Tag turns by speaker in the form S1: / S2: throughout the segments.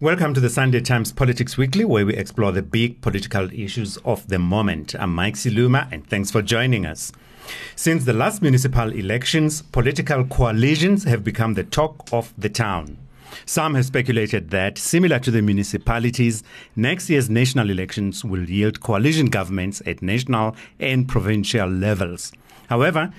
S1: Welcome to the Sunday Times Politics Weekly, where we explore the big political issues of the moment. I'm Mike Siluma, and thanks for joining us. Since the last municipal elections, political coalitions have become the talk of the town. Some have speculated that, similar to the municipalities, next year's national elections will yield coalition governments at national and provincial levels. However,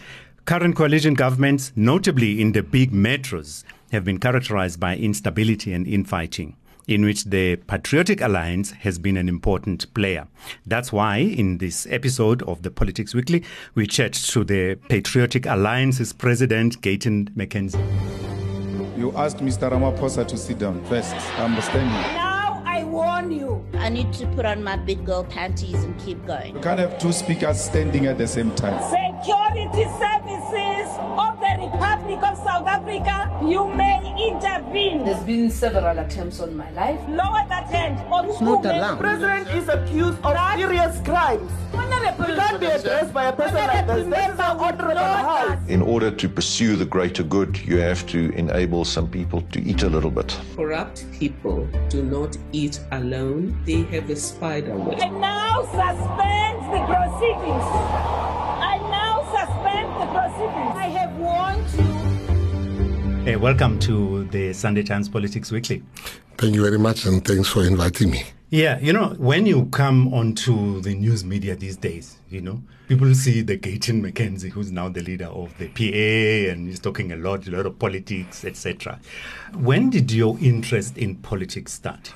S1: current coalition governments, notably in the big metros, have been characterized by instability and infighting in which the Patriotic Alliance has been an important player. That's why, in this episode of the Politics Weekly, we chat to the Patriotic Alliance's president, Gayton McKenzie.
S2: You asked Mr. Ramaphosa to sit down first. I'm standing.
S3: Now I you.
S4: I need to put on my big girl panties and keep going.
S2: You can't have two speakers standing at the same time.
S3: Security services of the Republic of South Africa, you may intervene.
S5: There's been several attempts on my life.
S3: Lower that hand on
S5: Not
S3: women.
S5: allowed.
S6: president is accused of serious crimes.
S3: Honorable
S6: He can't be addressed by a person like this. This is an
S3: Member
S6: honorable
S3: would
S6: house.
S3: not
S7: In order to pursue the greater good, you have to enable some people to eat a little bit.
S8: Corrupt people do not eat alone, they have a spider web.
S3: I now suspend the proceedings. I now suspend the proceedings. I have warned you.
S1: Hey, welcome to the Sunday Times Politics Weekly.
S9: Thank you very much, and thanks for inviting me.
S1: Yeah, you know, when you come onto the news media these days, you know, people see the Gayton McKenzie, who's now the leader of the PA, and he's talking a lot, a lot of politics, etc. When did your interest in politics start?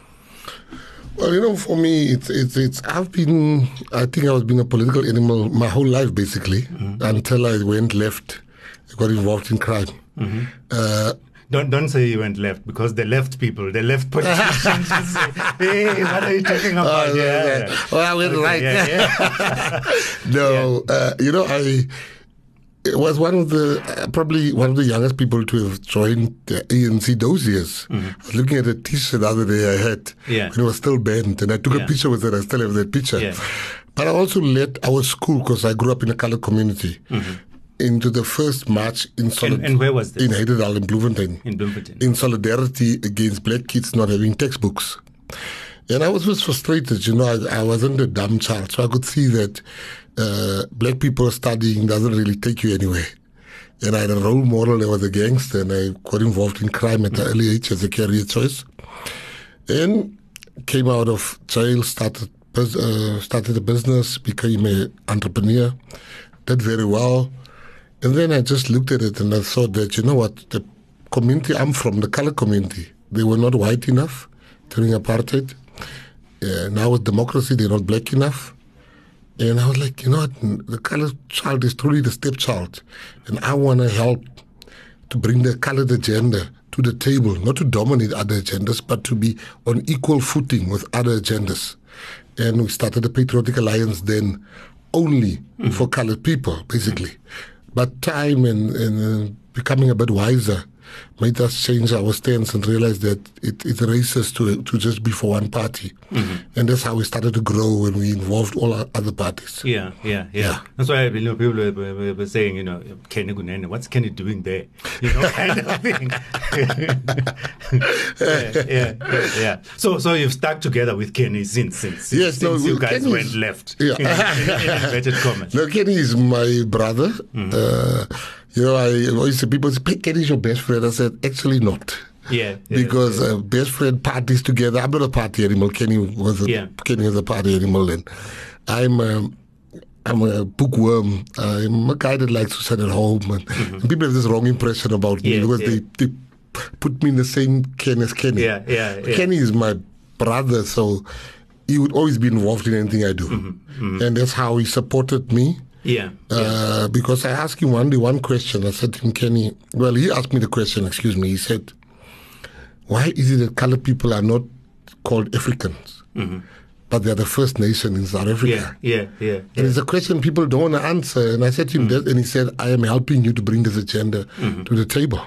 S9: Well, you know, for me, it's it's it's. I've been. I think I was being a political animal my whole life, basically, until I went left, got involved in crime. Uh,
S1: Don't don't say you went left because the left people, the left politicians, say, "Hey, what are you talking about?"
S9: Oh, yeah, yeah. Well, I went
S1: Okay,
S9: right.
S1: yeah, yeah.
S9: no, uh, you know, I it was one of the uh, probably one of the youngest people to have joined the ANC those years. I was looking at a T-shirt the other day I had
S1: Mm-hmm. Yeah.
S9: when it was still bent, and I took
S1: Yeah.
S9: a picture with it. I still have that picture.
S1: Yeah.
S9: But I also led our school because I grew up in a colored community. Into the first march in solid
S1: Mm-hmm. and where was this?
S9: in Heidedal in Bloemfontein
S1: In Bloemfontein.
S9: in solidarity against black kids not having textbooks. And I was just frustrated, you know, I, I wasn't a dumb child, so I could see that uh, black people studying doesn't really take you anywhere. And I had a role model that was a gangster, and I got involved in crime at an early age as a career choice. And came out of jail, started uh, started a business, became an entrepreneur, did very well. And then I just looked at it and I thought that, you know what, the community I'm from, the color community, they were not white enough during apartheid. Uh, now with democracy, they're not black enough. And I was like, you know what, the colored child is truly the stepchild. And I want to help to bring the colored agenda to the table, not to dominate other agendas, but to be on equal footing with other agendas. And we started the Patriotic Alliance then only for colored people, basically. But time and, and becoming a bit wiser made us change our stance and realize that it, it's racist to, to just be for one party. And that's how we started to grow and we involved all our other parties.
S1: Yeah, yeah, yeah,
S9: Yeah.
S1: That's why you know people were, were, saying, you know, Kenny Kunene, what's Kenny doing there? You know, kind of thing. yeah, yeah, yeah, yeah. So, so you've stuck together with Kenny since since,
S9: Yes,
S1: since
S9: no,
S1: you guys
S9: Kenny
S1: went left.
S9: Yeah.
S1: In, in, in commas.
S9: No, Kenny is my brother.
S1: Mm-hmm.
S9: Uh, you know, I always say people say, "Hey, Kenny's your best friend. I said, actually not.
S1: Yeah, yeah,
S9: because
S1: yeah.
S9: Uh, best friend parties together. I'm not a party animal. Kenny was a,
S1: Yeah.
S9: Kenny is a party animal. And I'm um, I'm a bookworm. I'm a guy that likes to sit at home. And, and people have this wrong impression about me
S1: Mm-hmm.
S9: Because
S1: yeah.
S9: they, they put me in the same Ken as Kenny.
S1: Yeah, yeah, yeah.
S9: Kenny is my brother, so he would always be involved in anything I do, and that's how he supported me.
S1: Yeah, yeah.
S9: Uh, because I asked him one day one question. I said to him, Kenny, well, he asked me the question, excuse me. He said, Why is it that colored people are not called Africans, but they're the first nation in South Africa.
S1: Yeah, yeah, yeah.
S9: And it's a question people don't want to answer. And I said to him,
S1: Mm.
S9: that, and he said, I am helping you to bring this agenda
S1: Mm-hmm.
S9: to the table.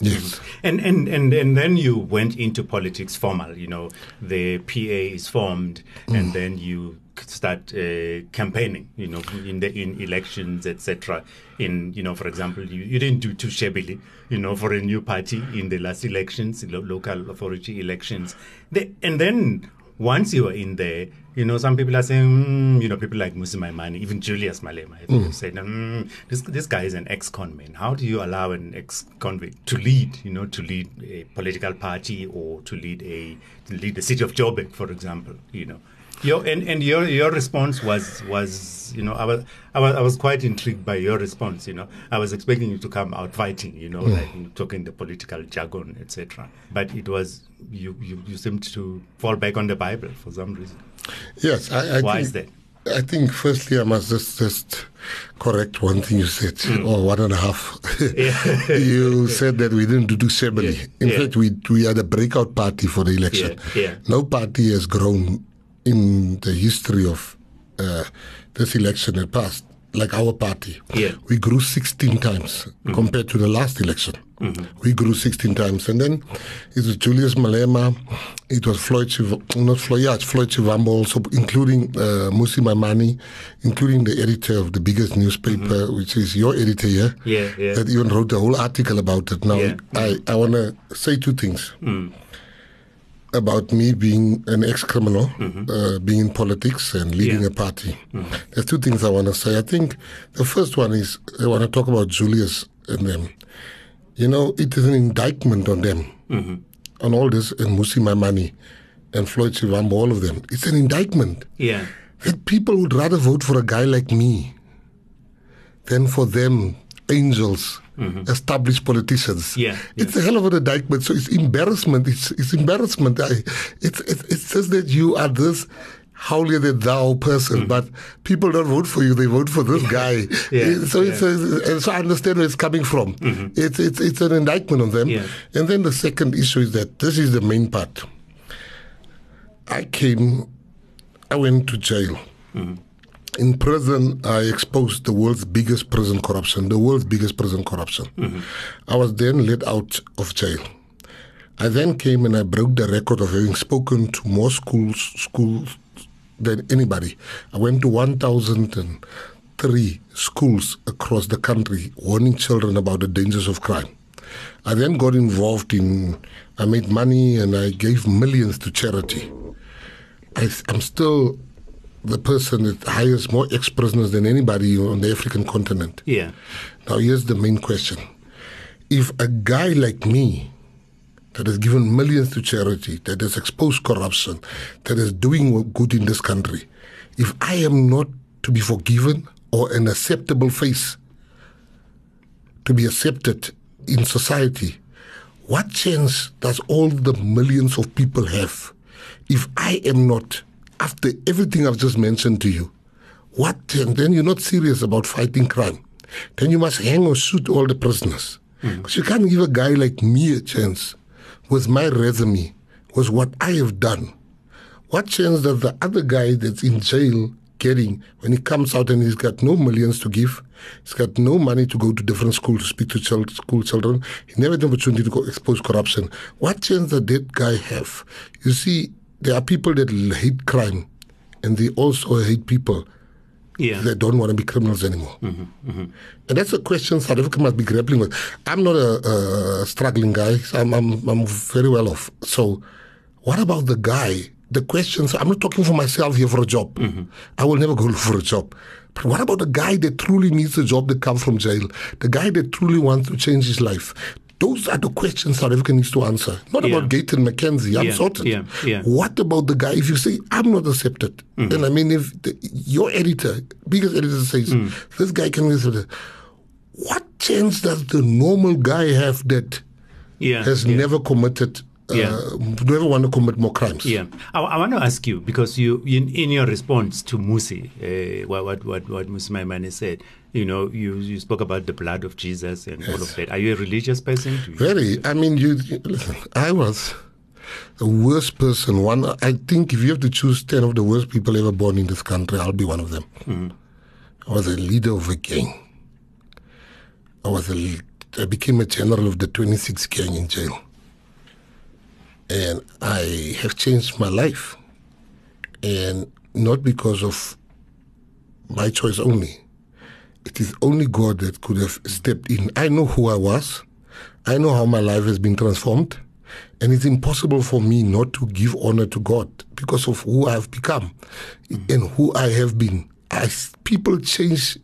S9: Yes.
S1: And, and and and then you went into politics formal. You know, the PA is formed,
S9: Mm.
S1: and then you start uh, campaigning. You know, in the in elections, etc. In you know, for example, you, you didn't do too shabbily. You know, for a new party in the last elections, lo- local authority elections. The, and then once you were in there, you know, some people are saying, mm, you know, people like Mmusi Maimane, even Julius Malema, I think, said, mm, this, this guy is an ex-con man. How do you allow an ex-convict to lead, you know, to lead a political party or to lead a to lead the city of Joburg, for example, you know? Your and, and your your response was was you know I was, I was I was quite intrigued by your response you know I was expecting you to come out fighting you know like you know, talking the political jargon etc but it was you, you you seemed to fall back on the Bible for some reason
S9: Yes. I, I
S1: Why
S9: think,
S1: is that?
S9: I think, firstly, I must just, just correct one thing you said,
S1: Mm.
S9: or one and a half. you said that we didn't do Sebeli.
S1: Yeah,
S9: In
S1: yeah.
S9: fact, we, we had a breakout party for the election. No party has grown in the history of uh, this election that passed like our party.
S1: Yeah. Mm-hmm.
S9: We grew 16 times compared to the last election. We grew 16 times. And then it was Julius Malema, it was Floyd, Chiv- not Floyd, yeah, it's Floyd Shivambu also, including uh, Mmusi Maimane, including the editor of the biggest newspaper, which is your editor here.
S1: Mm-hmm. Yeah, yeah.
S9: That even wrote a whole article about it. Now,
S1: Yeah.
S9: I, I want to say two things
S1: Mm.
S9: About me being an ex-criminal, uh, being in politics and leading
S1: Mm-hmm. Yeah.
S9: a party. There's two things I want to say. I think the first one is I want to talk about Julius and them. You know, it is an indictment on them,
S1: Mm-hmm.
S9: on all this, and Mmusi Maimane and Floyd Shivambu, all of them. It's an indictment
S1: yeah
S9: that people would rather vote for a guy like me than for them, angels, established politicians.
S1: Mm-hmm. Yeah,
S9: It's a hell of an indictment. So it's embarrassment. It's, it's embarrassment. I, it's, it's, it's just that you are this holier than thou person, but people don't vote for you. They vote for this guy.
S1: Mm-hmm. Yeah,
S9: so it's, a, and so I understand where it's coming from. It's, it's, it's an indictment on them.
S1: Yeah.
S9: And then the second issue is that this is the main part. I came, I went to jail. In prison, I exposed the world's biggest prison corruption, the world's biggest prison corruption. Mm-hmm. I was then let out of jail. I then came and I broke the record of having spoken to more schools, schools than anybody. I went to 1,003 schools across the country warning children about the dangers of crime. I then got involved in, I made money and I gave millions to charity. I, I'm still the person that hires more ex prisoners than anybody on the African continent.
S1: yeah
S9: Now, here's the main question. If a guy like me, that has given millions to charity, that has exposed corruption, that is doing good in this country, if I am not to be forgiven or an acceptable face to be accepted in society, what chance does all the millions of people have if I am not, after everything I've just mentioned to you? What then? Then you're not serious about fighting crime. Then you must hang or shoot all the prisoners. Hmm. Because you can't give a guy like me a chance with my resume, with what I have done. What chance does the other guy that's in jail getting when he comes out and he's got no millions to give? He's got no money to go to different schools to speak to child, school children. He never had the opportunity to go expose corruption. What chance does that guy have? You see, there are people that hate crime and they also hate people
S1: yeah
S9: they don't want to be criminals anymore. Mm-hmm, mm-hmm. And that's a question South Africa must be grappling with. I'm not a, a struggling guy. I'm, I'm, I'm very well off. So, what about the guy? The questions, I'm not talking for myself here for a job. Mm-hmm. I will never go for a job. But what about the guy that truly needs a job that comes from jail? The guy that truly wants to change his life? Those are the questions South Africa needs to answer. Not
S1: Yeah.
S9: about Gayton McKenzie. I'm
S1: Yeah,
S9: sorted.
S1: yeah, yeah.
S9: What about the guy if you say I'm not accepted?
S1: Mm-hmm.
S9: And I mean, if the, your editor, biggest editor says
S1: Mm.
S9: this guy can be accepted, what chance does the normal guy have that
S1: yeah
S9: has never committed, uh,
S1: Yeah.
S9: ever want to commit more crimes?
S1: Yeah, I, I want to ask you because you, in, in your response to Mmusi, uh, what what what what Mmusi Maimane said, you know, you, you spoke about the blood of Jesus and all of that. Are you a religious person?
S9: Very. I mean, you listen. I was. the worst person. One, I think, if you have to choose ten of the worst people ever born in this country, I'll be one of them.
S1: Mm-hmm.
S9: I was a leader of a gang. I was a, I became a general of the 26 gang in jail, and I have changed my life, and not because of my choice only. It is only God that could have stepped in. I know who I was. I know how my life has been transformed. And it's impossible for me not to give honor to God because of who I have become and who I have been. As people change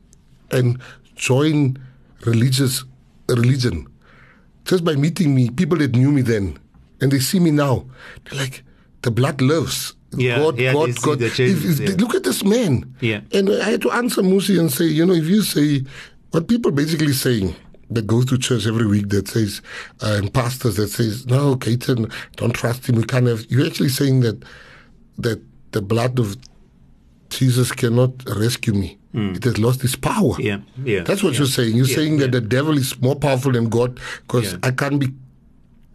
S9: and join religious religion, just by meeting me, people that knew me then, and they see me now, they're like, the blood lives.
S1: Yeah,
S9: God,
S1: yeah,
S9: God, God.
S1: the changes,
S9: If- if-
S1: yeah.
S9: Look at this man.
S1: Yeah.
S9: And I had to answer Mmusi and say, you know, if you say what people basically saying that goes to church every week that says, uh, and pastors that says, no, Gayton, don't trust him. We can't have. You're actually saying that that the blood of Jesus cannot rescue me. It has lost its power.
S1: Yeah, yeah,
S9: That's what
S1: yeah.
S9: you're saying. You're
S1: Yeah,
S9: saying that the devil is more powerful than God because. I can't be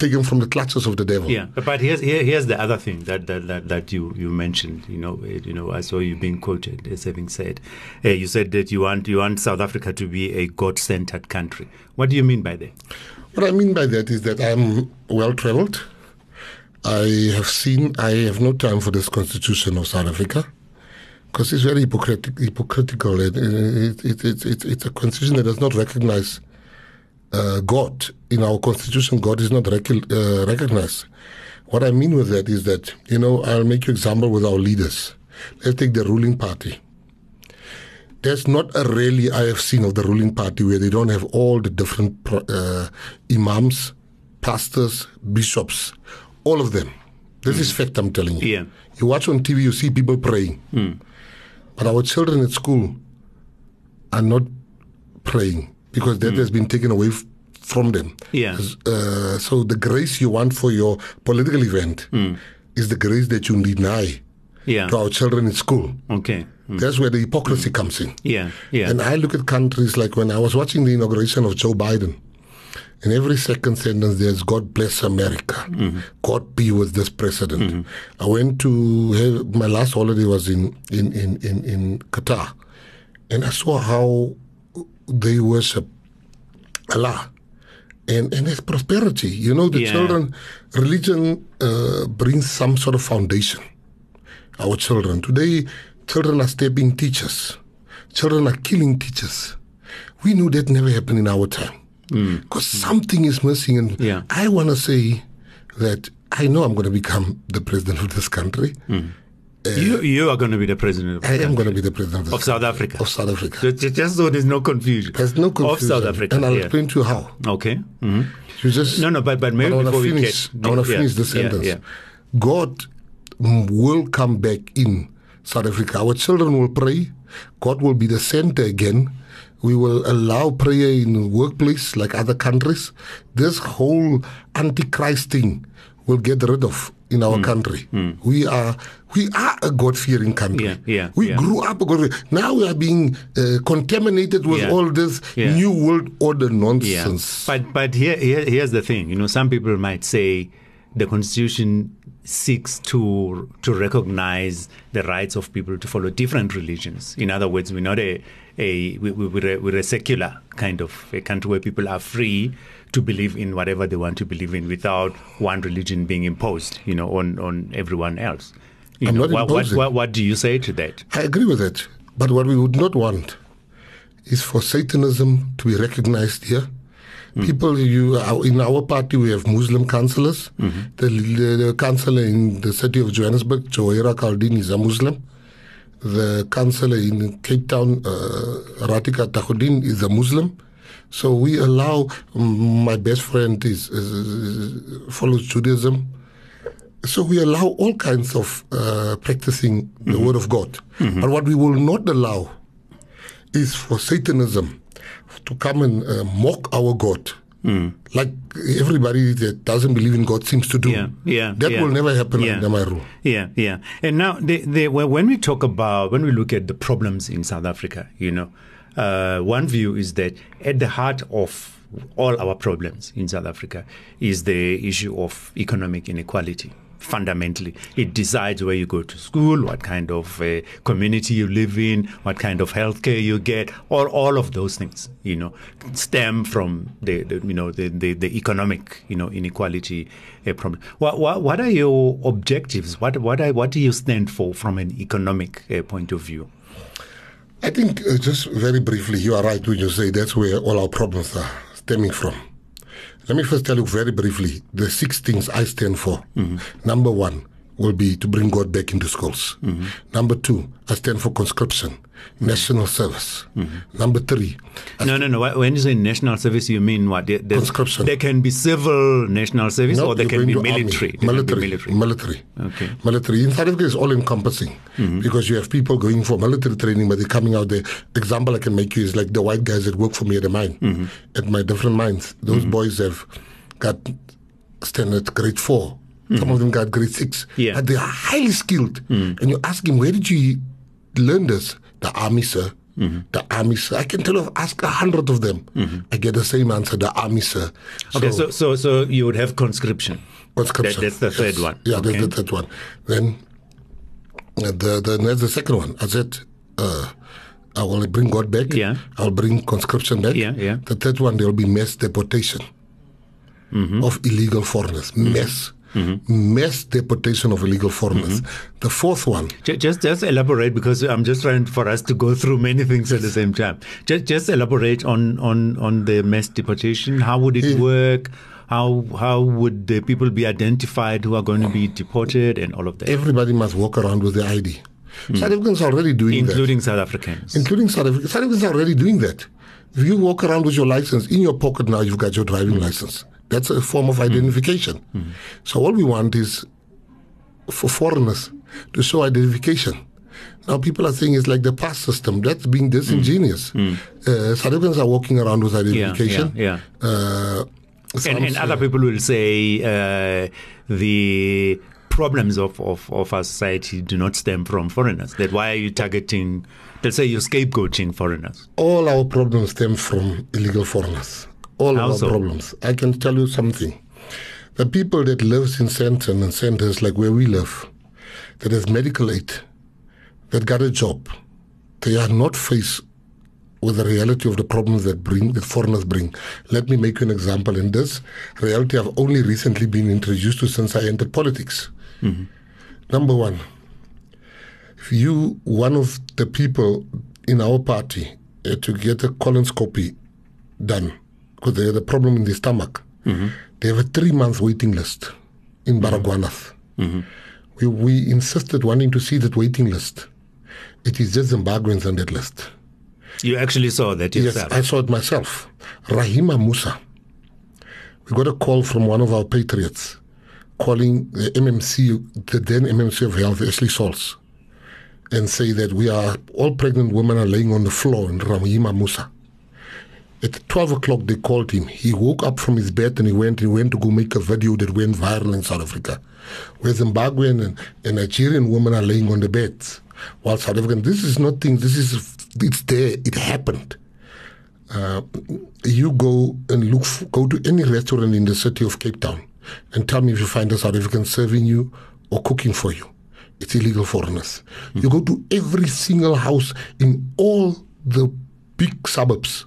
S9: taken from the clutches of the devil.
S1: Yeah, but- here's here, here's the other thing that that, that, that you, you mentioned. You know, eh, you know, I saw you being quoted as having said, uh, you said that you want you want South Africa to be a God-centered country. What do you mean by that?
S9: What I mean by that is that I'm well traveled. I have seen, I have no time for this constitution of South Africa because it's very hypocritic, hypocritical. It, it, it, it, it, it's a constitution that does not recognize uh, God. In our constitution, God is not rec- uh, recognized. What I mean with that is that, you know, I'll make you example with our leaders. Let's take the ruling party. There's not a rally I have seen of the ruling party where they don't have all the different pro- uh, imams, pastors, bishops, all of them. This is fact I'm telling you.
S1: Yeah.
S9: You watch on TV, you see people praying. But our children at school are not praying because that has been taken away f- from them.
S1: Yeah.
S9: Uh, so the grace you want for your political event is the grace that you deny
S1: Yeah.
S9: to our children in school.
S1: Okay. Mm.
S9: That's where the hypocrisy comes in.
S1: Yeah. Yeah.
S9: And I look at countries like when I was watching the inauguration of Joe Biden, in every second sentence there's God bless America.
S1: Mm-hmm.
S9: God be with this president. I went to have, my last holiday was in, in, in, in, in Qatar. And I saw how they worship Allah. And, and there's prosperity. You know, the
S1: Yeah.
S9: children, religion uh, brings some sort of foundation our children. Today, children are stabbing teachers. Children are killing teachers. We knew that never happened in our time. Because something is missing. And
S1: Yeah.
S9: I want to say that I know I'm going to become the president of this country.
S1: You you are going to be the president.
S9: I am going to be the president of,
S1: of South. Africa.
S9: Of South Africa.
S1: Ju- ju- Just so there's no confusion.
S9: There's no confusion.
S1: Of South Africa.
S9: And I'll
S1: yeah.
S9: explain to you how.
S1: Okay. hmm
S9: You just
S1: No, no, but but maybe
S9: I
S1: before
S9: finish.
S1: we get,
S9: I want to
S1: yeah,
S9: finish the sentence.
S1: Yeah,
S9: God will come back in South Africa. Our children will pray. God will be the center again. We will allow prayer in workplace like other countries. This whole antichrist thing will get rid of in our country. We are we are a God fearing country.
S1: Yeah, yeah,
S9: we
S1: yeah.
S9: grew up a God. Now we are being uh, contaminated with all this new world order nonsense.
S1: But but here, here here's the thing. You know, some people might say the constitution seeks to to recognize the rights of people to follow different religions. In other words, we're not a a we, we're, a, we're a secular kind of a country where people are free to believe in whatever they want to believe in without one religion being imposed, you know, on on everyone else. You
S9: I'm
S1: know,
S9: not
S1: what, what,
S9: imposing.
S1: what, what do you say to that?
S9: I agree with that. But what we would not want is for Satanism to be recognized here. People, you in our party, we have Muslim councillors. The, the, the councillor in the city of Johannesburg, Joera Kaldin, is a Muslim. The councillor in Cape Town, uh, Ratika Takudin, is a Muslim. So we allow. mm, My best friend is, is, follows Judaism. So we allow all kinds of uh, practicing the word of God. But what we will not allow is for Satanism to come and uh, mock our God. Like everybody that doesn't believe in God seems to do.
S1: Yeah, yeah,
S9: That
S1: yeah.
S9: will never happen
S1: Yeah.
S9: under my rule.
S1: Yeah, yeah. And now, the, the, when when we talk about, when we look at the problems in South Africa, you know, uh, one view is that at the heart of all our problems in South Africa is the issue of economic inequality. Fundamentally, it decides where you go to school, what kind of uh, community you live in, what kind of healthcare you get, or all of those things, you know, stem from the, the you know the, the, the, economic you know inequality uh, problem. What, what, what are your objectives? What what are, what do you stand for from an economic uh, point of view?
S9: I think uh, just very briefly, you are right when you say that's where all our problems are stemming from. Let me first tell you very briefly the six things I stand for. Mm-hmm. Number one will be to bring God back into schools. Mm-hmm. Number two, I stand for conscription. National service. Mm-hmm. Number three.
S1: No, no, no. When you say national service, you mean what? There,
S9: conscription.
S1: There can be civil national service
S9: no,
S1: or there can be military.
S9: Military.
S1: Be military.
S9: Military.
S1: Okay.
S9: Military. In South Africa, is all encompassing mm-hmm. because you have people going for military training, but they're coming out there. Example I can make you is like the white guys that work for me at the mine, mm-hmm. at my different mines. Those mm-hmm. boys have got standard grade 4 mm. Some of them got grade six.
S1: Yeah.
S9: But they are highly skilled.
S1: Mm.
S9: And you ask him, where did you learn this? The army, sir.
S1: Mm-hmm.
S9: The army, sir. I can tell you, ask a hundred of them.
S1: Mm-hmm.
S9: I get the same answer, the army, sir.
S1: Okay, so so, so you would have conscription.
S9: Conscription.
S1: That, that's the
S9: yes.
S1: third one.
S9: Yeah,
S1: okay.
S9: that's the third one. Then uh, the, the, that's the second one. I said, uh, I will bring God back.
S1: Yeah.
S9: I'll bring conscription back.
S1: Yeah, yeah.
S9: The third one, there will be mass deportation
S1: mm-hmm.
S9: of illegal foreigners. Mass.
S1: Mm-hmm.
S9: Mass deportation of illegal foreigners.
S1: Mm-hmm.
S9: The fourth one.
S1: Just, just elaborate because I'm just trying for us to go through many things at the same time. Just, just elaborate on, on, on the mass deportation. How would it
S9: Yeah.
S1: work? How, how would the people be identified who are going to be deported and all of that,
S9: Everybody must walk around with their ID. South Africans are already doing that.
S1: including South Africans?
S9: including South Africa. South Africans are already doing that. If you walk around with your license in your pocket now, you've got your driving license. That's a form of identification. So all we want is for foreigners to show identification. Now people are saying it's like the past system. That's being disingenuous. Uh, South Africans are walking around with identification.
S1: yeah,
S9: Uh,
S1: and,
S9: some
S1: and
S9: say-
S1: other people will say uh, the problems of, of, of our society do not stem from foreigners. That why are you targeting? Let's say you're scapegoating foreigners.
S9: all our problems stem from illegal foreigners. All
S1: How
S9: our
S1: so?
S9: problems. I can tell you something. The people that lives in Centurion and centers like where we live, that has medical aid, that got a job, they are not faced with the reality of the problems that bring that foreigners bring. Let me make you an example. In this reality, I've only recently been introduced to since I entered politics. Number one, if you one of the people in our party uh, to get a colonoscopy done because they had a problem in the stomach, mm-hmm. they have a three month waiting list in mm-hmm. Baragwanath. Mm-hmm. We, we insisted wanting to see that waiting list. It is just Zimbabweans on that list.
S1: You actually saw that
S9: Yes,
S1: yourself.
S9: I saw it myself. Rahima Moosa. We got a call from one of our patriots calling the MMC, the then MMC of Health, Ashley Sauls, and say that we are all pregnant women are laying on the floor in Rahima Moosa. At 12 o'clock, they called him. He woke up from his bed and he went, he went to go make a video that went viral in South Africa, where Zimbabwean and, and Nigerian women are laying on the beds. While South African, this is not things, this is, it's there, it happened. Uh, you go and look, f- go to any restaurant in the city of Cape Town and tell me if you find a South African serving you or cooking for you. It's illegal foreigners. You go to every single house in all the big suburbs.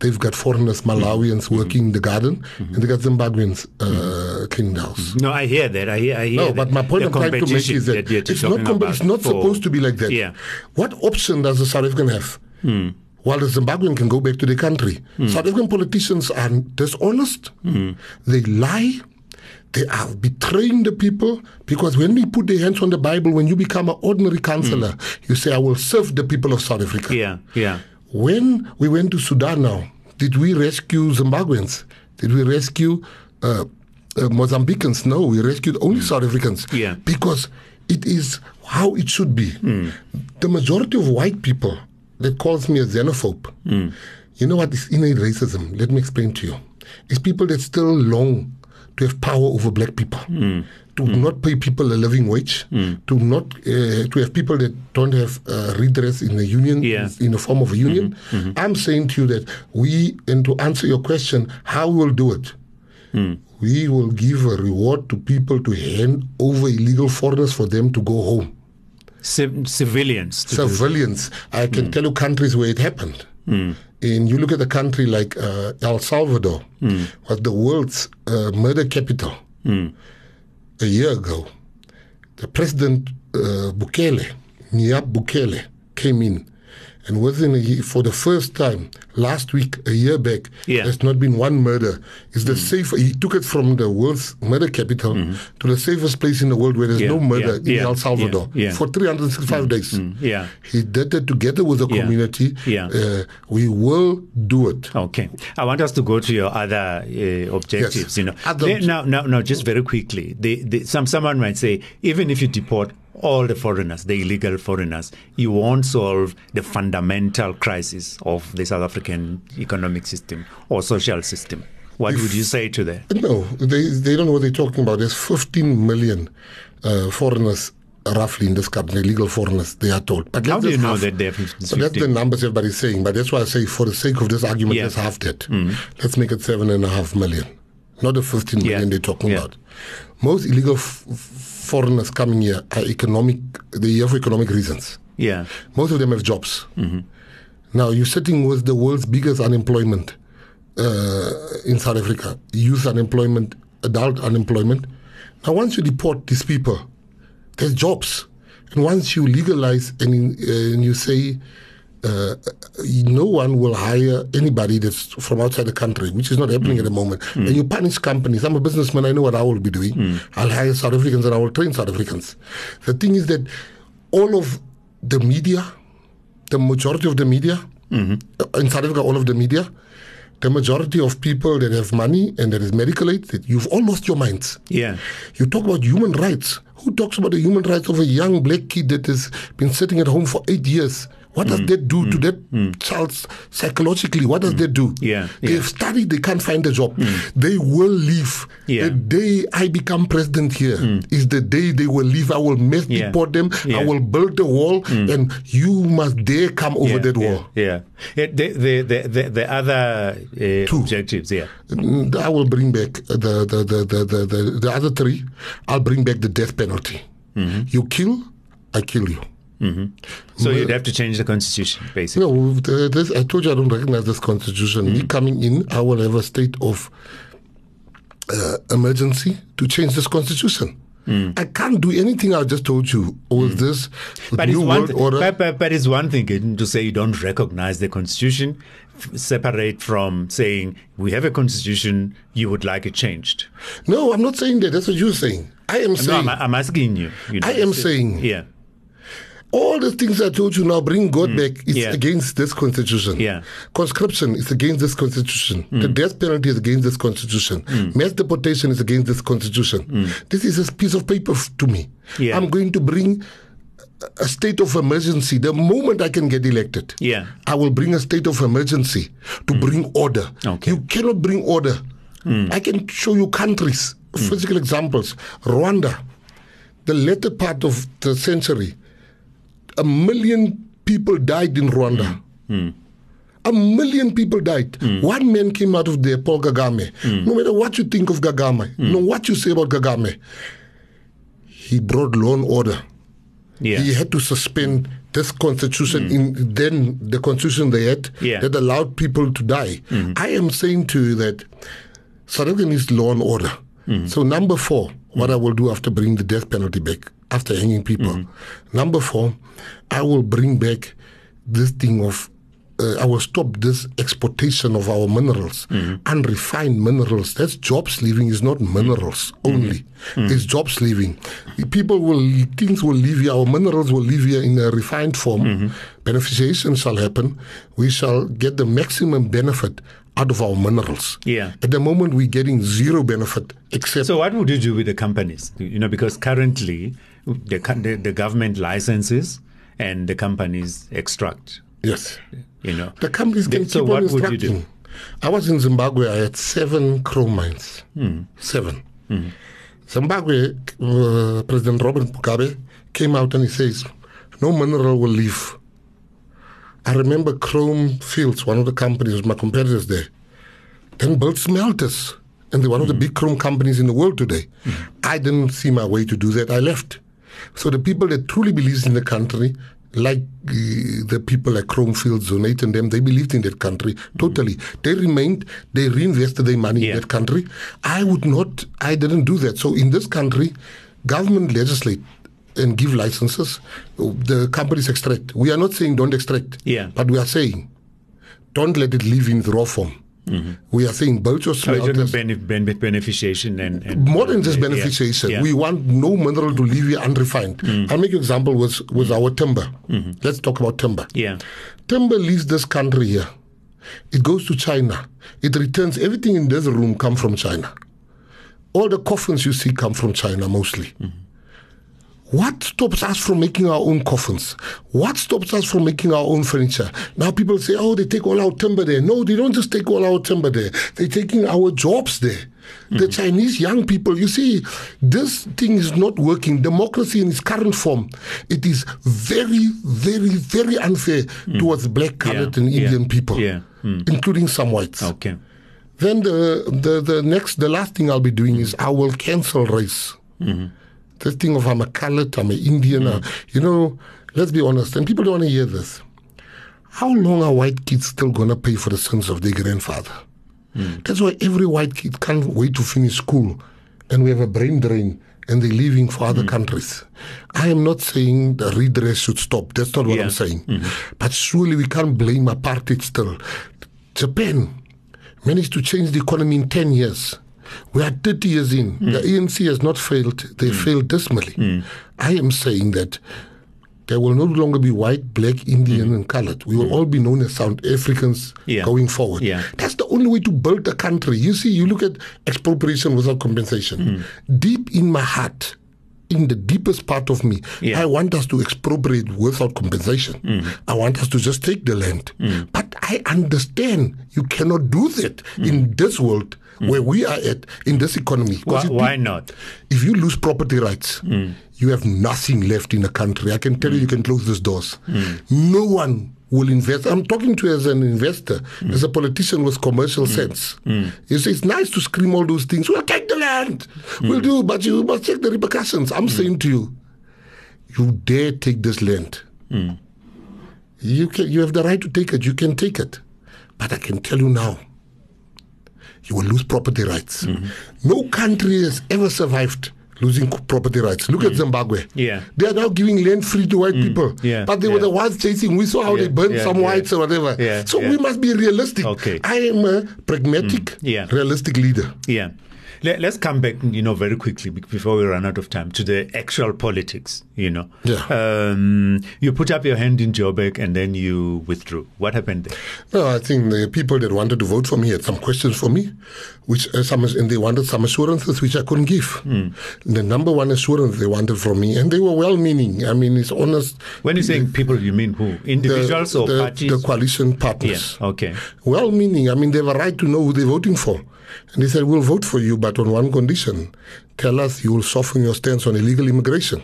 S9: They've got foreigners, mm-hmm. Malawians mm-hmm. working in the garden, mm-hmm. and they got Zimbabweans uh, cleaning the house.
S1: no, I hear that. I hear. I hear
S9: No,
S1: that.
S9: but my point
S1: The
S9: I'm trying to make is that,
S1: you're
S9: it's not it's not
S1: for-
S9: supposed to be like that.
S1: Yeah.
S9: What option does the South African have? Hmm. While the Zimbabwean can go back to the country. Hmm. South African politicians are dishonest. Hmm. They lie. They are betraying the people because when we put their hands on the Bible, when you become an ordinary councillor, you say, I will serve the people of South Africa.
S1: Yeah, yeah.
S9: When we went to Sudan now, did we rescue Zimbabweans? Did we rescue uh, uh, Mozambicans? No, we rescued only South Africans.
S1: Yeah.
S9: Because it is how it should be. The majority of white people that calls me a xenophobe, you know what is innate racism? Let me explain to you. It's people that still long to have power over black people. To hmm. not pay people a living wage, hmm. to not uh, to have people that don't have uh, redress in the union
S1: Yeah.
S9: in the form of a union. Mm-hmm. Mm-hmm. I'm saying to you that we, and to answer your question, how we'll do it, hmm. we will give a reward to people to hand over illegal foreigners for them to go home.
S1: Civ- civilians. to
S9: Civilians, I can tell you countries where it happened. And you look at a country like uh, El Salvador, was the world's uh, murder capital a year ago. The president uh, Bukele, Nayib Bukele, came in, and within a year, for the first time last week, a year back,
S1: Yeah.
S9: there's not been one murder. It's the safe. He took it from the world's murder capital to the safest place in the world where there's
S1: Yeah,
S9: no murder
S1: yeah,
S9: in El Salvador for 365 days.
S1: Yeah.
S9: He did it together with the community.
S1: Yeah.
S9: Uh, we will do it.
S1: Okay, I want us to go to your other uh, objectives.
S9: Yes.
S1: You know,
S9: Other
S1: now, now, now, just very quickly, the, the, some someone might say, even if you deport all the foreigners, the illegal foreigners, you won't solve the fundamental crisis of the South African economic system or social system. What would you say to that?
S9: No, they, they don't know what they're talking about. There's 15 million uh, foreigners roughly in this country, illegal foreigners, they are told. But
S1: How do you know
S9: half-
S1: that they're 15?
S9: So that's the numbers everybody's saying. But that's why I say, for the sake of this argument,
S1: Yeah.
S9: let's half that. Let's make it seven and a half million, not the 15 million
S1: Yeah.
S9: they're talking
S1: Yeah.
S9: about. Most illegal f- foreigners coming here are economic, they're here for economic reasons.
S1: Yeah,
S9: Most of them have jobs.
S1: Mm-hmm.
S9: Now you're sitting with the world's biggest unemployment uh, in South Africa, youth unemployment, adult unemployment. Now once you deport these people, there's jobs, and once you legalize and, uh, and you say. Uh, no one will hire anybody that's from outside the country, which is not happening at the moment. And you punish companies. I'm a businessman. I know what I will be doing. I'll hire South Africans and I will train South Africans. The thing is that all of the media, the majority of the media uh, in South Africa, all of the media, the majority of people that have money and that is medical aid, that you've all lost your minds.
S1: yeah,
S9: You talk about human rights. Who talks about the human rights of a young black kid that has been sitting at home for eight years? What does hmm. that do to hmm. that hmm. child psychologically? What does that do?
S1: Yeah,
S9: They've
S1: yeah.
S9: studied, they can't find a job. They will leave.
S1: Yeah.
S9: The day I become president here is the day they will leave. I will mass
S1: Yeah.
S9: deport them.
S1: Yeah.
S9: I will build the wall, and you must dare come over that wall.
S1: Yeah, The, the, the, the, the other uh, objectives, yeah.
S9: Mm, I will bring back the the, the, the, the, the, the other three. I'll bring back the death penalty. Mm-hmm. You kill, I kill you.
S1: So you'd have to change the constitution, basically.
S9: No, this, I told you I don't recognize this constitution. Me coming in, I will have a state of uh, emergency to change this constitution. I can't do anything I just told you. Or this
S1: But it's,
S9: new
S1: one
S9: world
S1: th-
S9: order.
S1: but, but, but it's one thing eh, to say you don't recognize the constitution, f- separate from saying we have a constitution, you would like it changed.
S9: no, I'm not saying that. That's what you're saying. I am
S1: No,
S9: saying
S1: I'm, I'm asking you. you know,
S9: I am saying-
S1: yeah,
S9: all the things I told you now bring God mm. back is
S1: Mm. Yeah.
S9: against this constitution.
S1: Yeah.
S9: Conscription is against this constitution. The mm. death penalty is against this constitution. Mm. Mass deportation is against this constitution. This is a piece of paper to me.
S1: Yeah.
S9: I'm going to bring a- a state of emergency the moment I can get elected.
S1: Yeah.
S9: I will bring a state of emergency to bring order.
S1: Okay.
S9: You cannot bring order. I can show you countries, physical examples. Rwanda, the latter part of the century, a million people died in Rwanda. A million people died. One man came out of there, Paul Kagame. No matter what you think of Kagame, no what you say about Kagame, he brought law and order.
S1: yeah,
S9: He had to suspend this constitution in then the constitution they had
S1: Yeah.
S9: that allowed people to die. Mm-hmm. I am saying to you that South Africa needs law and order. Mm-hmm. So number four, what I will do after bringing the death penalty back, after hanging people. Mhm. Number four, I will bring back this thing of uh, I will stop this exportation of our minerals, mhm. unrefined minerals. That's jobs leaving. Is not minerals mm. only. Mm. Mm. It's jobs leaving. People will things will leave here. Our minerals will leave here in a refined form. Mm-hmm. Beneficiation shall happen. We shall get the maximum benefit out of our minerals.
S1: Yeah.
S9: At the moment, we're getting zero benefit except
S1: So what would you do with the companies? You know, because currently the the, the government licenses and the companies extract.
S9: yes.
S1: You know,
S9: The companies can
S1: So
S9: keep
S1: what
S9: on
S1: would you do?
S9: I was in Zimbabwe. I had seven chrome mines.
S1: Hmm.
S9: Seven. Zimbabwe, uh, President Robert Mugabe came out and he says, no mineral will leave. I remember Chrome Fields, one of the companies, my competitors there, then built smelters. And they're one of the big chrome companies in the world today. I didn't see my way to do that. I left. So the people that truly believes in the country, like uh, the people like Chrome Fields, Zonate and them, they believed in that country totally. They remained, they reinvested their money
S1: Yeah.
S9: in that country. I would not, I didn't do that. So in this country, government legislate and give licenses. The companies extract. We are not saying don't extract,
S1: Yeah.
S9: but we are saying don't let it live in raw form. Mm-hmm. We are saying build your
S1: So it's benef- benef- beneficiation and, and
S9: More than uh, just
S1: Yeah,
S9: beneficiation,
S1: yeah.
S9: we want no mineral to leave here unrefined. Mm-hmm. I'll make you example with, with our timber. Mm-hmm. Let's talk about timber.
S1: yeah.
S9: Timber leaves this country here. It goes to China. It returns everything in this room come from China. All the coffins you see come from China mostly. What stops us from making our own coffins? What stops us from making our own furniture? Now people say, oh, they take all our timber there. No, they don't just take all our timber there. They're taking our jobs there. The mm-hmm. Chinese young people, you see, this thing is not working. Democracy in its current form, it is very, very, very unfair mm. towards black, colored,
S1: Yeah,
S9: and
S1: yeah,
S9: Indian people,
S1: yeah, mm.
S9: including some whites.
S1: Okay.
S9: Then the, the the next the last thing I'll be doing mm. is I will cancel race. Mm-hmm. This thing of I'm a colored, I'm an Indian, uh, mm-hmm. you know. Let's be honest, and people don't want to hear this. How long are white kids still gonna pay for the sins of their grandfather? Mm. That's why every white kid can't wait to finish school, and we have a brain drain, and they're leaving for other mm. countries. I am not saying the redress should stop. That's not what
S1: Yeah.
S9: I'm saying. Mm-hmm. But surely we can't blame apartheid still. Japan managed to change the economy in 10 years. We are 30 years in. Hmm. The ANC has not failed. They hmm. failed dismally. Hmm. I am saying that there will no longer be white, black, Indian, and colored. We will all be known as South Africans
S1: Yeah.
S9: going forward.
S1: Yeah.
S9: That's the only way to build a country. You see, you look at expropriation without compensation. Deep in my heart, in the deepest part of me,
S1: Yeah.
S9: I want us to expropriate without compensation. I want us to just take the land. But I understand you cannot do that in this world Mm. where we are at, in this economy.
S1: Why, why not?
S9: if you lose property rights, mm. you have nothing left in the country. I can tell you, you mm. can close these doors. No one will invest. I'm talking to you as an investor, as a politician with commercial sense. You see, it's nice to scream all those things. We'll take the land. We'll do, but you must check the repercussions. I'm saying to you, you dare take this land. You can, you have the right to take it. You can take it. But I can tell you now, you will lose property rights. No country has ever survived losing property rights. Look at mm. Zimbabwe.
S1: Yeah.
S9: They are now giving land free to white mm. people.
S1: Yeah,
S9: But they were the ones chasing. We saw how
S1: Yeah,
S9: they burned
S1: yeah,
S9: some
S1: yeah.
S9: whites or whatever.
S1: Yeah,
S9: so
S1: yeah.
S9: we must be realistic.
S1: Okay.
S9: I am a pragmatic, mm.
S1: Yeah.
S9: realistic leader.
S1: Yeah. Let, let's come back, you know, very quickly before we run out of time to the actual politics, you know.
S9: Yeah.
S1: Um, you put up your hand in Joburg and then you withdrew. What happened there?
S9: No, I think the people that wanted to vote for me had some questions for me, which uh, some and they wanted some assurances which I couldn't give.
S1: Hmm.
S9: The number one assurance they wanted from me, and they were well-meaning. I mean, it's honest.
S1: When you saying people, you mean who? Individuals
S9: the,
S1: or
S9: the,
S1: parties?
S9: the coalition
S1: yeah.
S9: partners.
S1: Okay.
S9: Well meaning. I mean, they have a right to know who they're voting for. And they said, we'll vote for you, but on one condition. Tell us you will soften your stance on illegal immigration.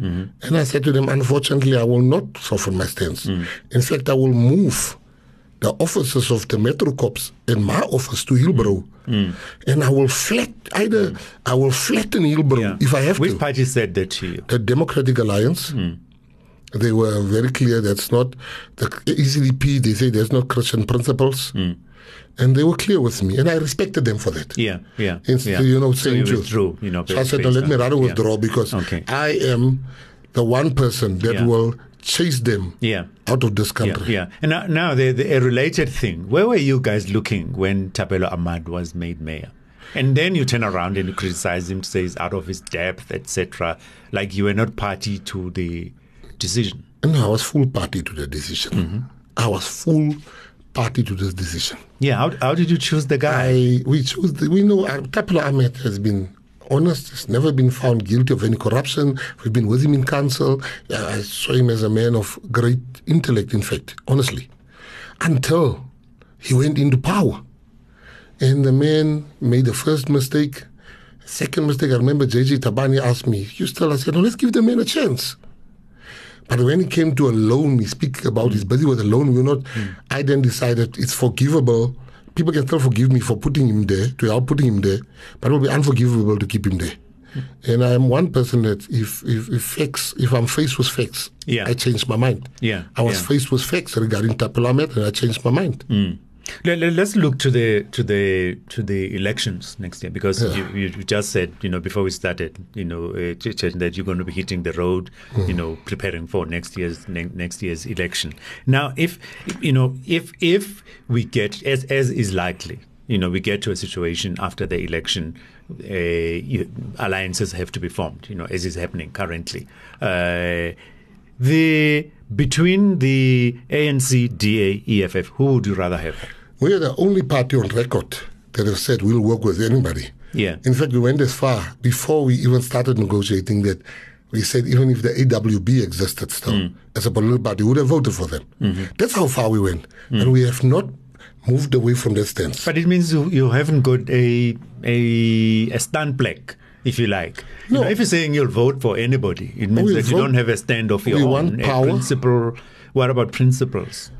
S1: Mm-hmm.
S9: And I said to them, unfortunately, I will not soften my stance.
S1: Mm.
S9: In fact, I will move the offices of the Metro Cops in my office to Hillbrow. And I will flat, either I will flatten Hillbrow
S1: Mm. Yeah.
S9: if I have
S1: Which
S9: to
S1: party said that to you?
S9: the Democratic Alliance. They were very clear that's not the ACDP. They say there's no Christian principles, and they were clear with me, and I respected them for that.
S1: Yeah, yeah.
S9: Instead,
S1: yeah.
S9: you know,
S1: so
S9: saying
S1: you
S9: to-
S1: withdrew, you know.
S9: So I said, "No, let me rather
S1: yeah.
S9: withdraw because
S1: Okay.
S9: I am the one person that
S1: Yeah.
S9: will chase them
S1: Yeah.
S9: out of this
S1: Yeah,
S9: country."
S1: yeah. And now, now the, the, a related thing. Where were you guys looking when Thapelo Amad was made mayor? And then you turn around and you criticize him, to say he's out of his depth, etc. Like you were not party to the decision.
S9: No, I was full party to the decision.
S1: Mm-hmm.
S9: I was full party to this decision.
S1: Yeah. How, how did you choose the guy?
S9: I we choose the, we know uh, Amad has been honest. Has never been found guilty of any corruption. We've been with him in council. Uh, I saw him as a man of great intellect. In fact, honestly, until he went into power, and the man made the first mistake. Second mistake, I remember JJ Tabane asked me, you still, I said, no, let's give the man a chance. But when he came to a loan, he speak about he's busy with a loan. We're not.
S1: Mm.
S9: I then decided it's forgivable. People can still forgive me for putting him there, to help putting him there, but it will be unforgivable to keep him there.
S1: Mm.
S9: And I'm one person that if if, if facts, if I'm faced with facts,
S1: Yeah.
S9: I change my mind.
S1: Yeah,
S9: I was
S1: yeah.
S9: faced with facts regarding Thapelo and I changed my mind.
S1: Let, us look to the to the to the elections next year because
S9: Yeah.
S1: you, you just said you know before we started you know uh, that you're going to be hitting the road
S9: Mm.
S1: you know preparing for next year's ne- next year's election. Now if you know if if we get as as is likely you know we get to a situation after the election uh, you, alliances have to be formed you know as is happening currently. Uh, the between the ANC, DA, EFF, who would you rather have?
S9: We are the only party on record that have said we'll work with anybody.
S1: Yeah.
S9: In fact, we went as far before we even started negotiating that we said even if the AWB existed still
S1: Mm.
S9: as a political party, we would have voted for them.
S1: Mm-hmm.
S9: That's how far we went.
S1: Mm.
S9: And we have not moved away from that stance.
S1: But it means you, you haven't got a a a stand plaque, if you like. You
S9: No.
S1: know, if you're saying you'll vote for anybody, it means
S9: we
S1: that you don't have a stand of your
S9: we
S1: own.
S9: want power.
S1: principle. What about principles?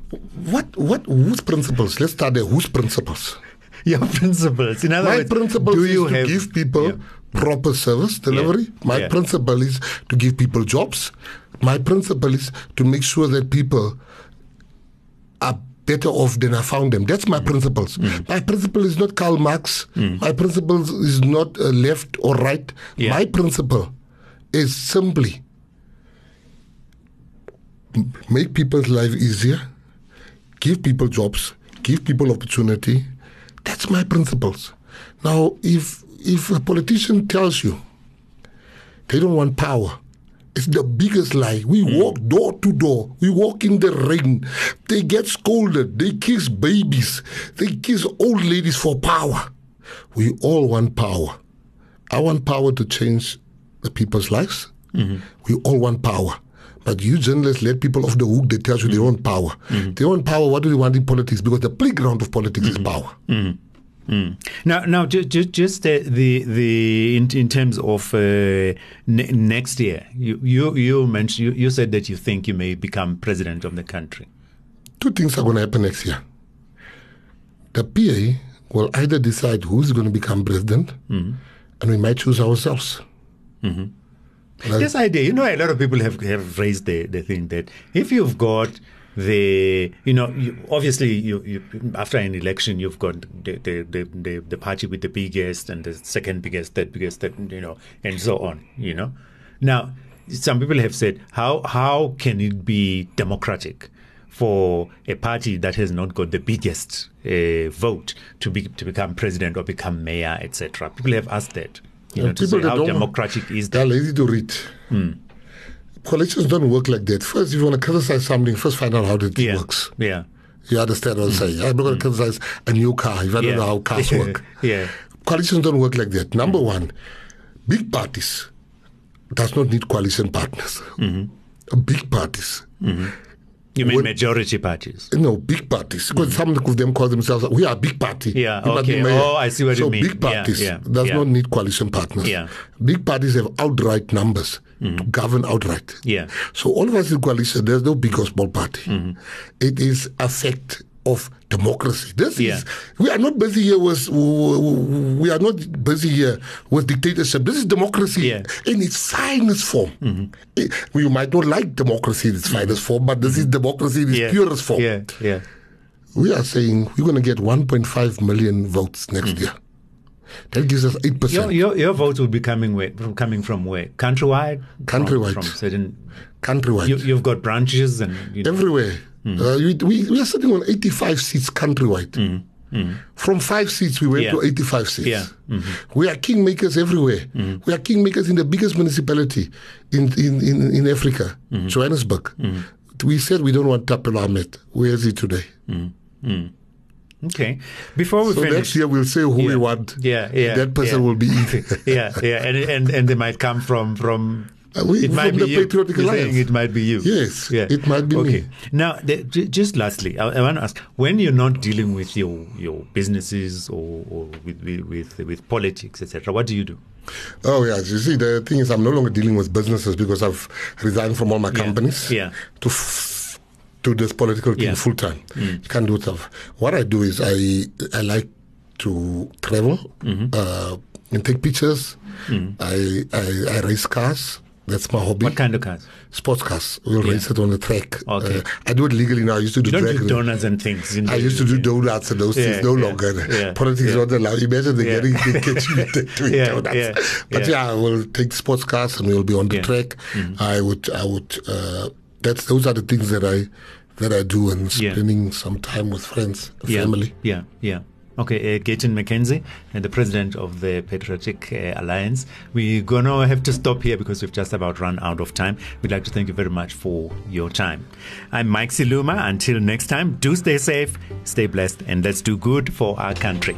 S9: What, what, whose principles? Let's start there. Whose principles?
S1: Your principles. In other
S9: My
S1: words,
S9: principle
S1: do
S9: is
S1: you
S9: to
S1: have
S9: give people
S1: Yeah.
S9: proper service delivery. My
S1: Yeah.
S9: principle is to give people jobs. My principle is to make sure that people are better off than I found them. That's my principles.
S1: Mm.
S9: My principle is not Karl Marx. My principle is not uh, left or right.
S1: Yeah.
S9: My principle is simply make people's life easier, give people jobs, give people opportunity. That's my principles. Now, if if a politician tells you they don't want power, it's the biggest lie. We hmm. walk door to door. We walk in the rain. They get scolded. They kiss babies. They kiss old ladies for power. We all want power. I want power to change the people's lives. Mm-hmm. We all want power. But you journalists let people off the hook. They tell you they mm-hmm. want power. Mm-hmm. They want power. What do they want in politics? Because the playground of politics is power.
S1: Mm. Now, now, just just, just uh, the the in, in terms of uh, ne- next year, you you you mentioned you, you said that you think you may become president of the country.
S9: Two things are going to happen next year. The PA will either decide who's going to become president, and we might choose ourselves. Like-
S1: this idea, you know, a lot of people have, have raised the, the thing that if you've got the, you know, you, obviously, you, you after an election, you've got the, the, the, the, the party with the biggest and the second biggest, third biggest, third, you know, and so on, you know. Now, some people have said, how how can it be democratic for a party that has not got the biggest uh, vote to be to become president or become mayor, etc.? People have asked that. You know,
S9: And
S1: to say how democratic is
S9: They're
S1: that?
S9: lazy to read. Coalitions don't work like that. First, if you want to criticize something, first find out how it
S1: Yeah.
S9: works.
S1: Yeah.
S9: You understand what I'm mm. saying? I'm not going to mm. criticize a new car if I
S1: Yeah.
S9: don't know how cars work.
S1: yeah.
S9: Coalitions don't work like that. Number mm. one, big parties does not need coalition partners. Mm-hmm. Big parties. Mm-hmm.
S1: You mean
S9: When-
S1: majority parties?
S9: No, big parties. Because some of them call themselves, we are a big party.
S1: Yeah,
S9: You
S1: okay. Oh, I see what
S9: so
S1: you mean.
S9: big
S1: Yeah,
S9: parties
S1: yeah,
S9: does
S1: yeah.
S9: not need coalition partners.
S1: Yeah.
S9: Big parties have outright numbers to govern outright.
S1: Yeah.
S9: So all of us in coalition, there's no big or small party.
S1: Mm-hmm.
S9: It is a fact of democracy. This
S1: Yeah.
S9: is we are not busy here with we are not busy here with dictatorship. This is democracy
S1: Yeah. Mm-hmm.
S9: in its finest form. Eh, You might not like democracy in its finest form, but this is democracy in its
S1: Yeah.
S9: purest form.
S1: Yeah. Yeah.
S9: We are saying we're going to get 1.5 million votes next year. That gives us 8%.
S1: Your, your your votes will be coming where, from coming from where? Countrywide. From-
S9: Countrywide.
S1: From, certain.
S9: countrywide.
S1: You, you've got branches and you know,
S9: Everywhere.
S1: Mm.
S9: Uh, we, we, we are sitting on 85 seats countrywide. From five seats, we went
S1: Mm. Yeah.
S9: to 85 seats.
S1: Yeah. Mm-hmm.
S9: We are kingmakers everywhere. We are kingmakers in the biggest municipality in, in, in, in Africa,
S1: Mm-hmm.
S9: Johannesburg. We said we don't want Thapelo Amad. Where is he today?
S1: Okay. Before we
S9: So
S1: finish.
S9: next year we'll say who we want.
S1: Yeah, yeah.
S9: That person
S1: yeah.
S9: will be it.
S1: yeah, yeah, and and and they might come from from.
S9: Uh, we-
S1: it might
S9: from
S1: be
S9: the
S1: you.
S9: Patriotic
S1: You're
S9: Alliance.
S1: It might be you.
S9: Yes, yeah. it might be
S1: okay.
S9: me.
S1: Now, the, j- just lastly, I, I want to ask: when you're not dealing with your your businesses or, or with, with with politics, etc., what do you do?
S9: Oh yes, you see the thing is I'm no longer dealing with businesses because I've resigned from all my companies.
S1: Yeah.
S9: To f- do this political thing
S1: Yeah.
S9: full time.
S1: Mm.
S9: You can't do it. Stuff. What I do is I I like to travel
S1: Mm-hmm.
S9: uh, and take pictures. I, I I race cars. That's my hobby.
S1: Mm. What kind of cars?
S9: Sports cars. We'll
S1: Yeah.
S9: race it on the track.
S1: Okay.
S9: Uh, I do it legally now. I used to do
S1: You do donuts and things. in
S9: I used to do donuts and those
S1: Yeah,
S9: things no longer. Politics
S1: yeah.
S9: not allowed. Imagine the
S1: Yeah.
S9: getting they catch me doing donuts. But
S1: yeah.
S9: yeah. we'll take sports cars and we'll be on the track.
S1: Mhm.
S9: I would, I would. Uh, that's those are the things that I that I do and
S1: Yeah.
S9: spending some time with friends,
S1: yeah,
S9: family.
S1: Yeah, yeah. Okay, uh, Gayton McKenzie, uh, the president of the Patriotic uh, Alliance. We're going to have to stop here because we've just about run out of time. We'd like to thank you very much for your time. I'm Mike Siluma. Until next time, do stay safe, stay blessed, and let's do good for our country.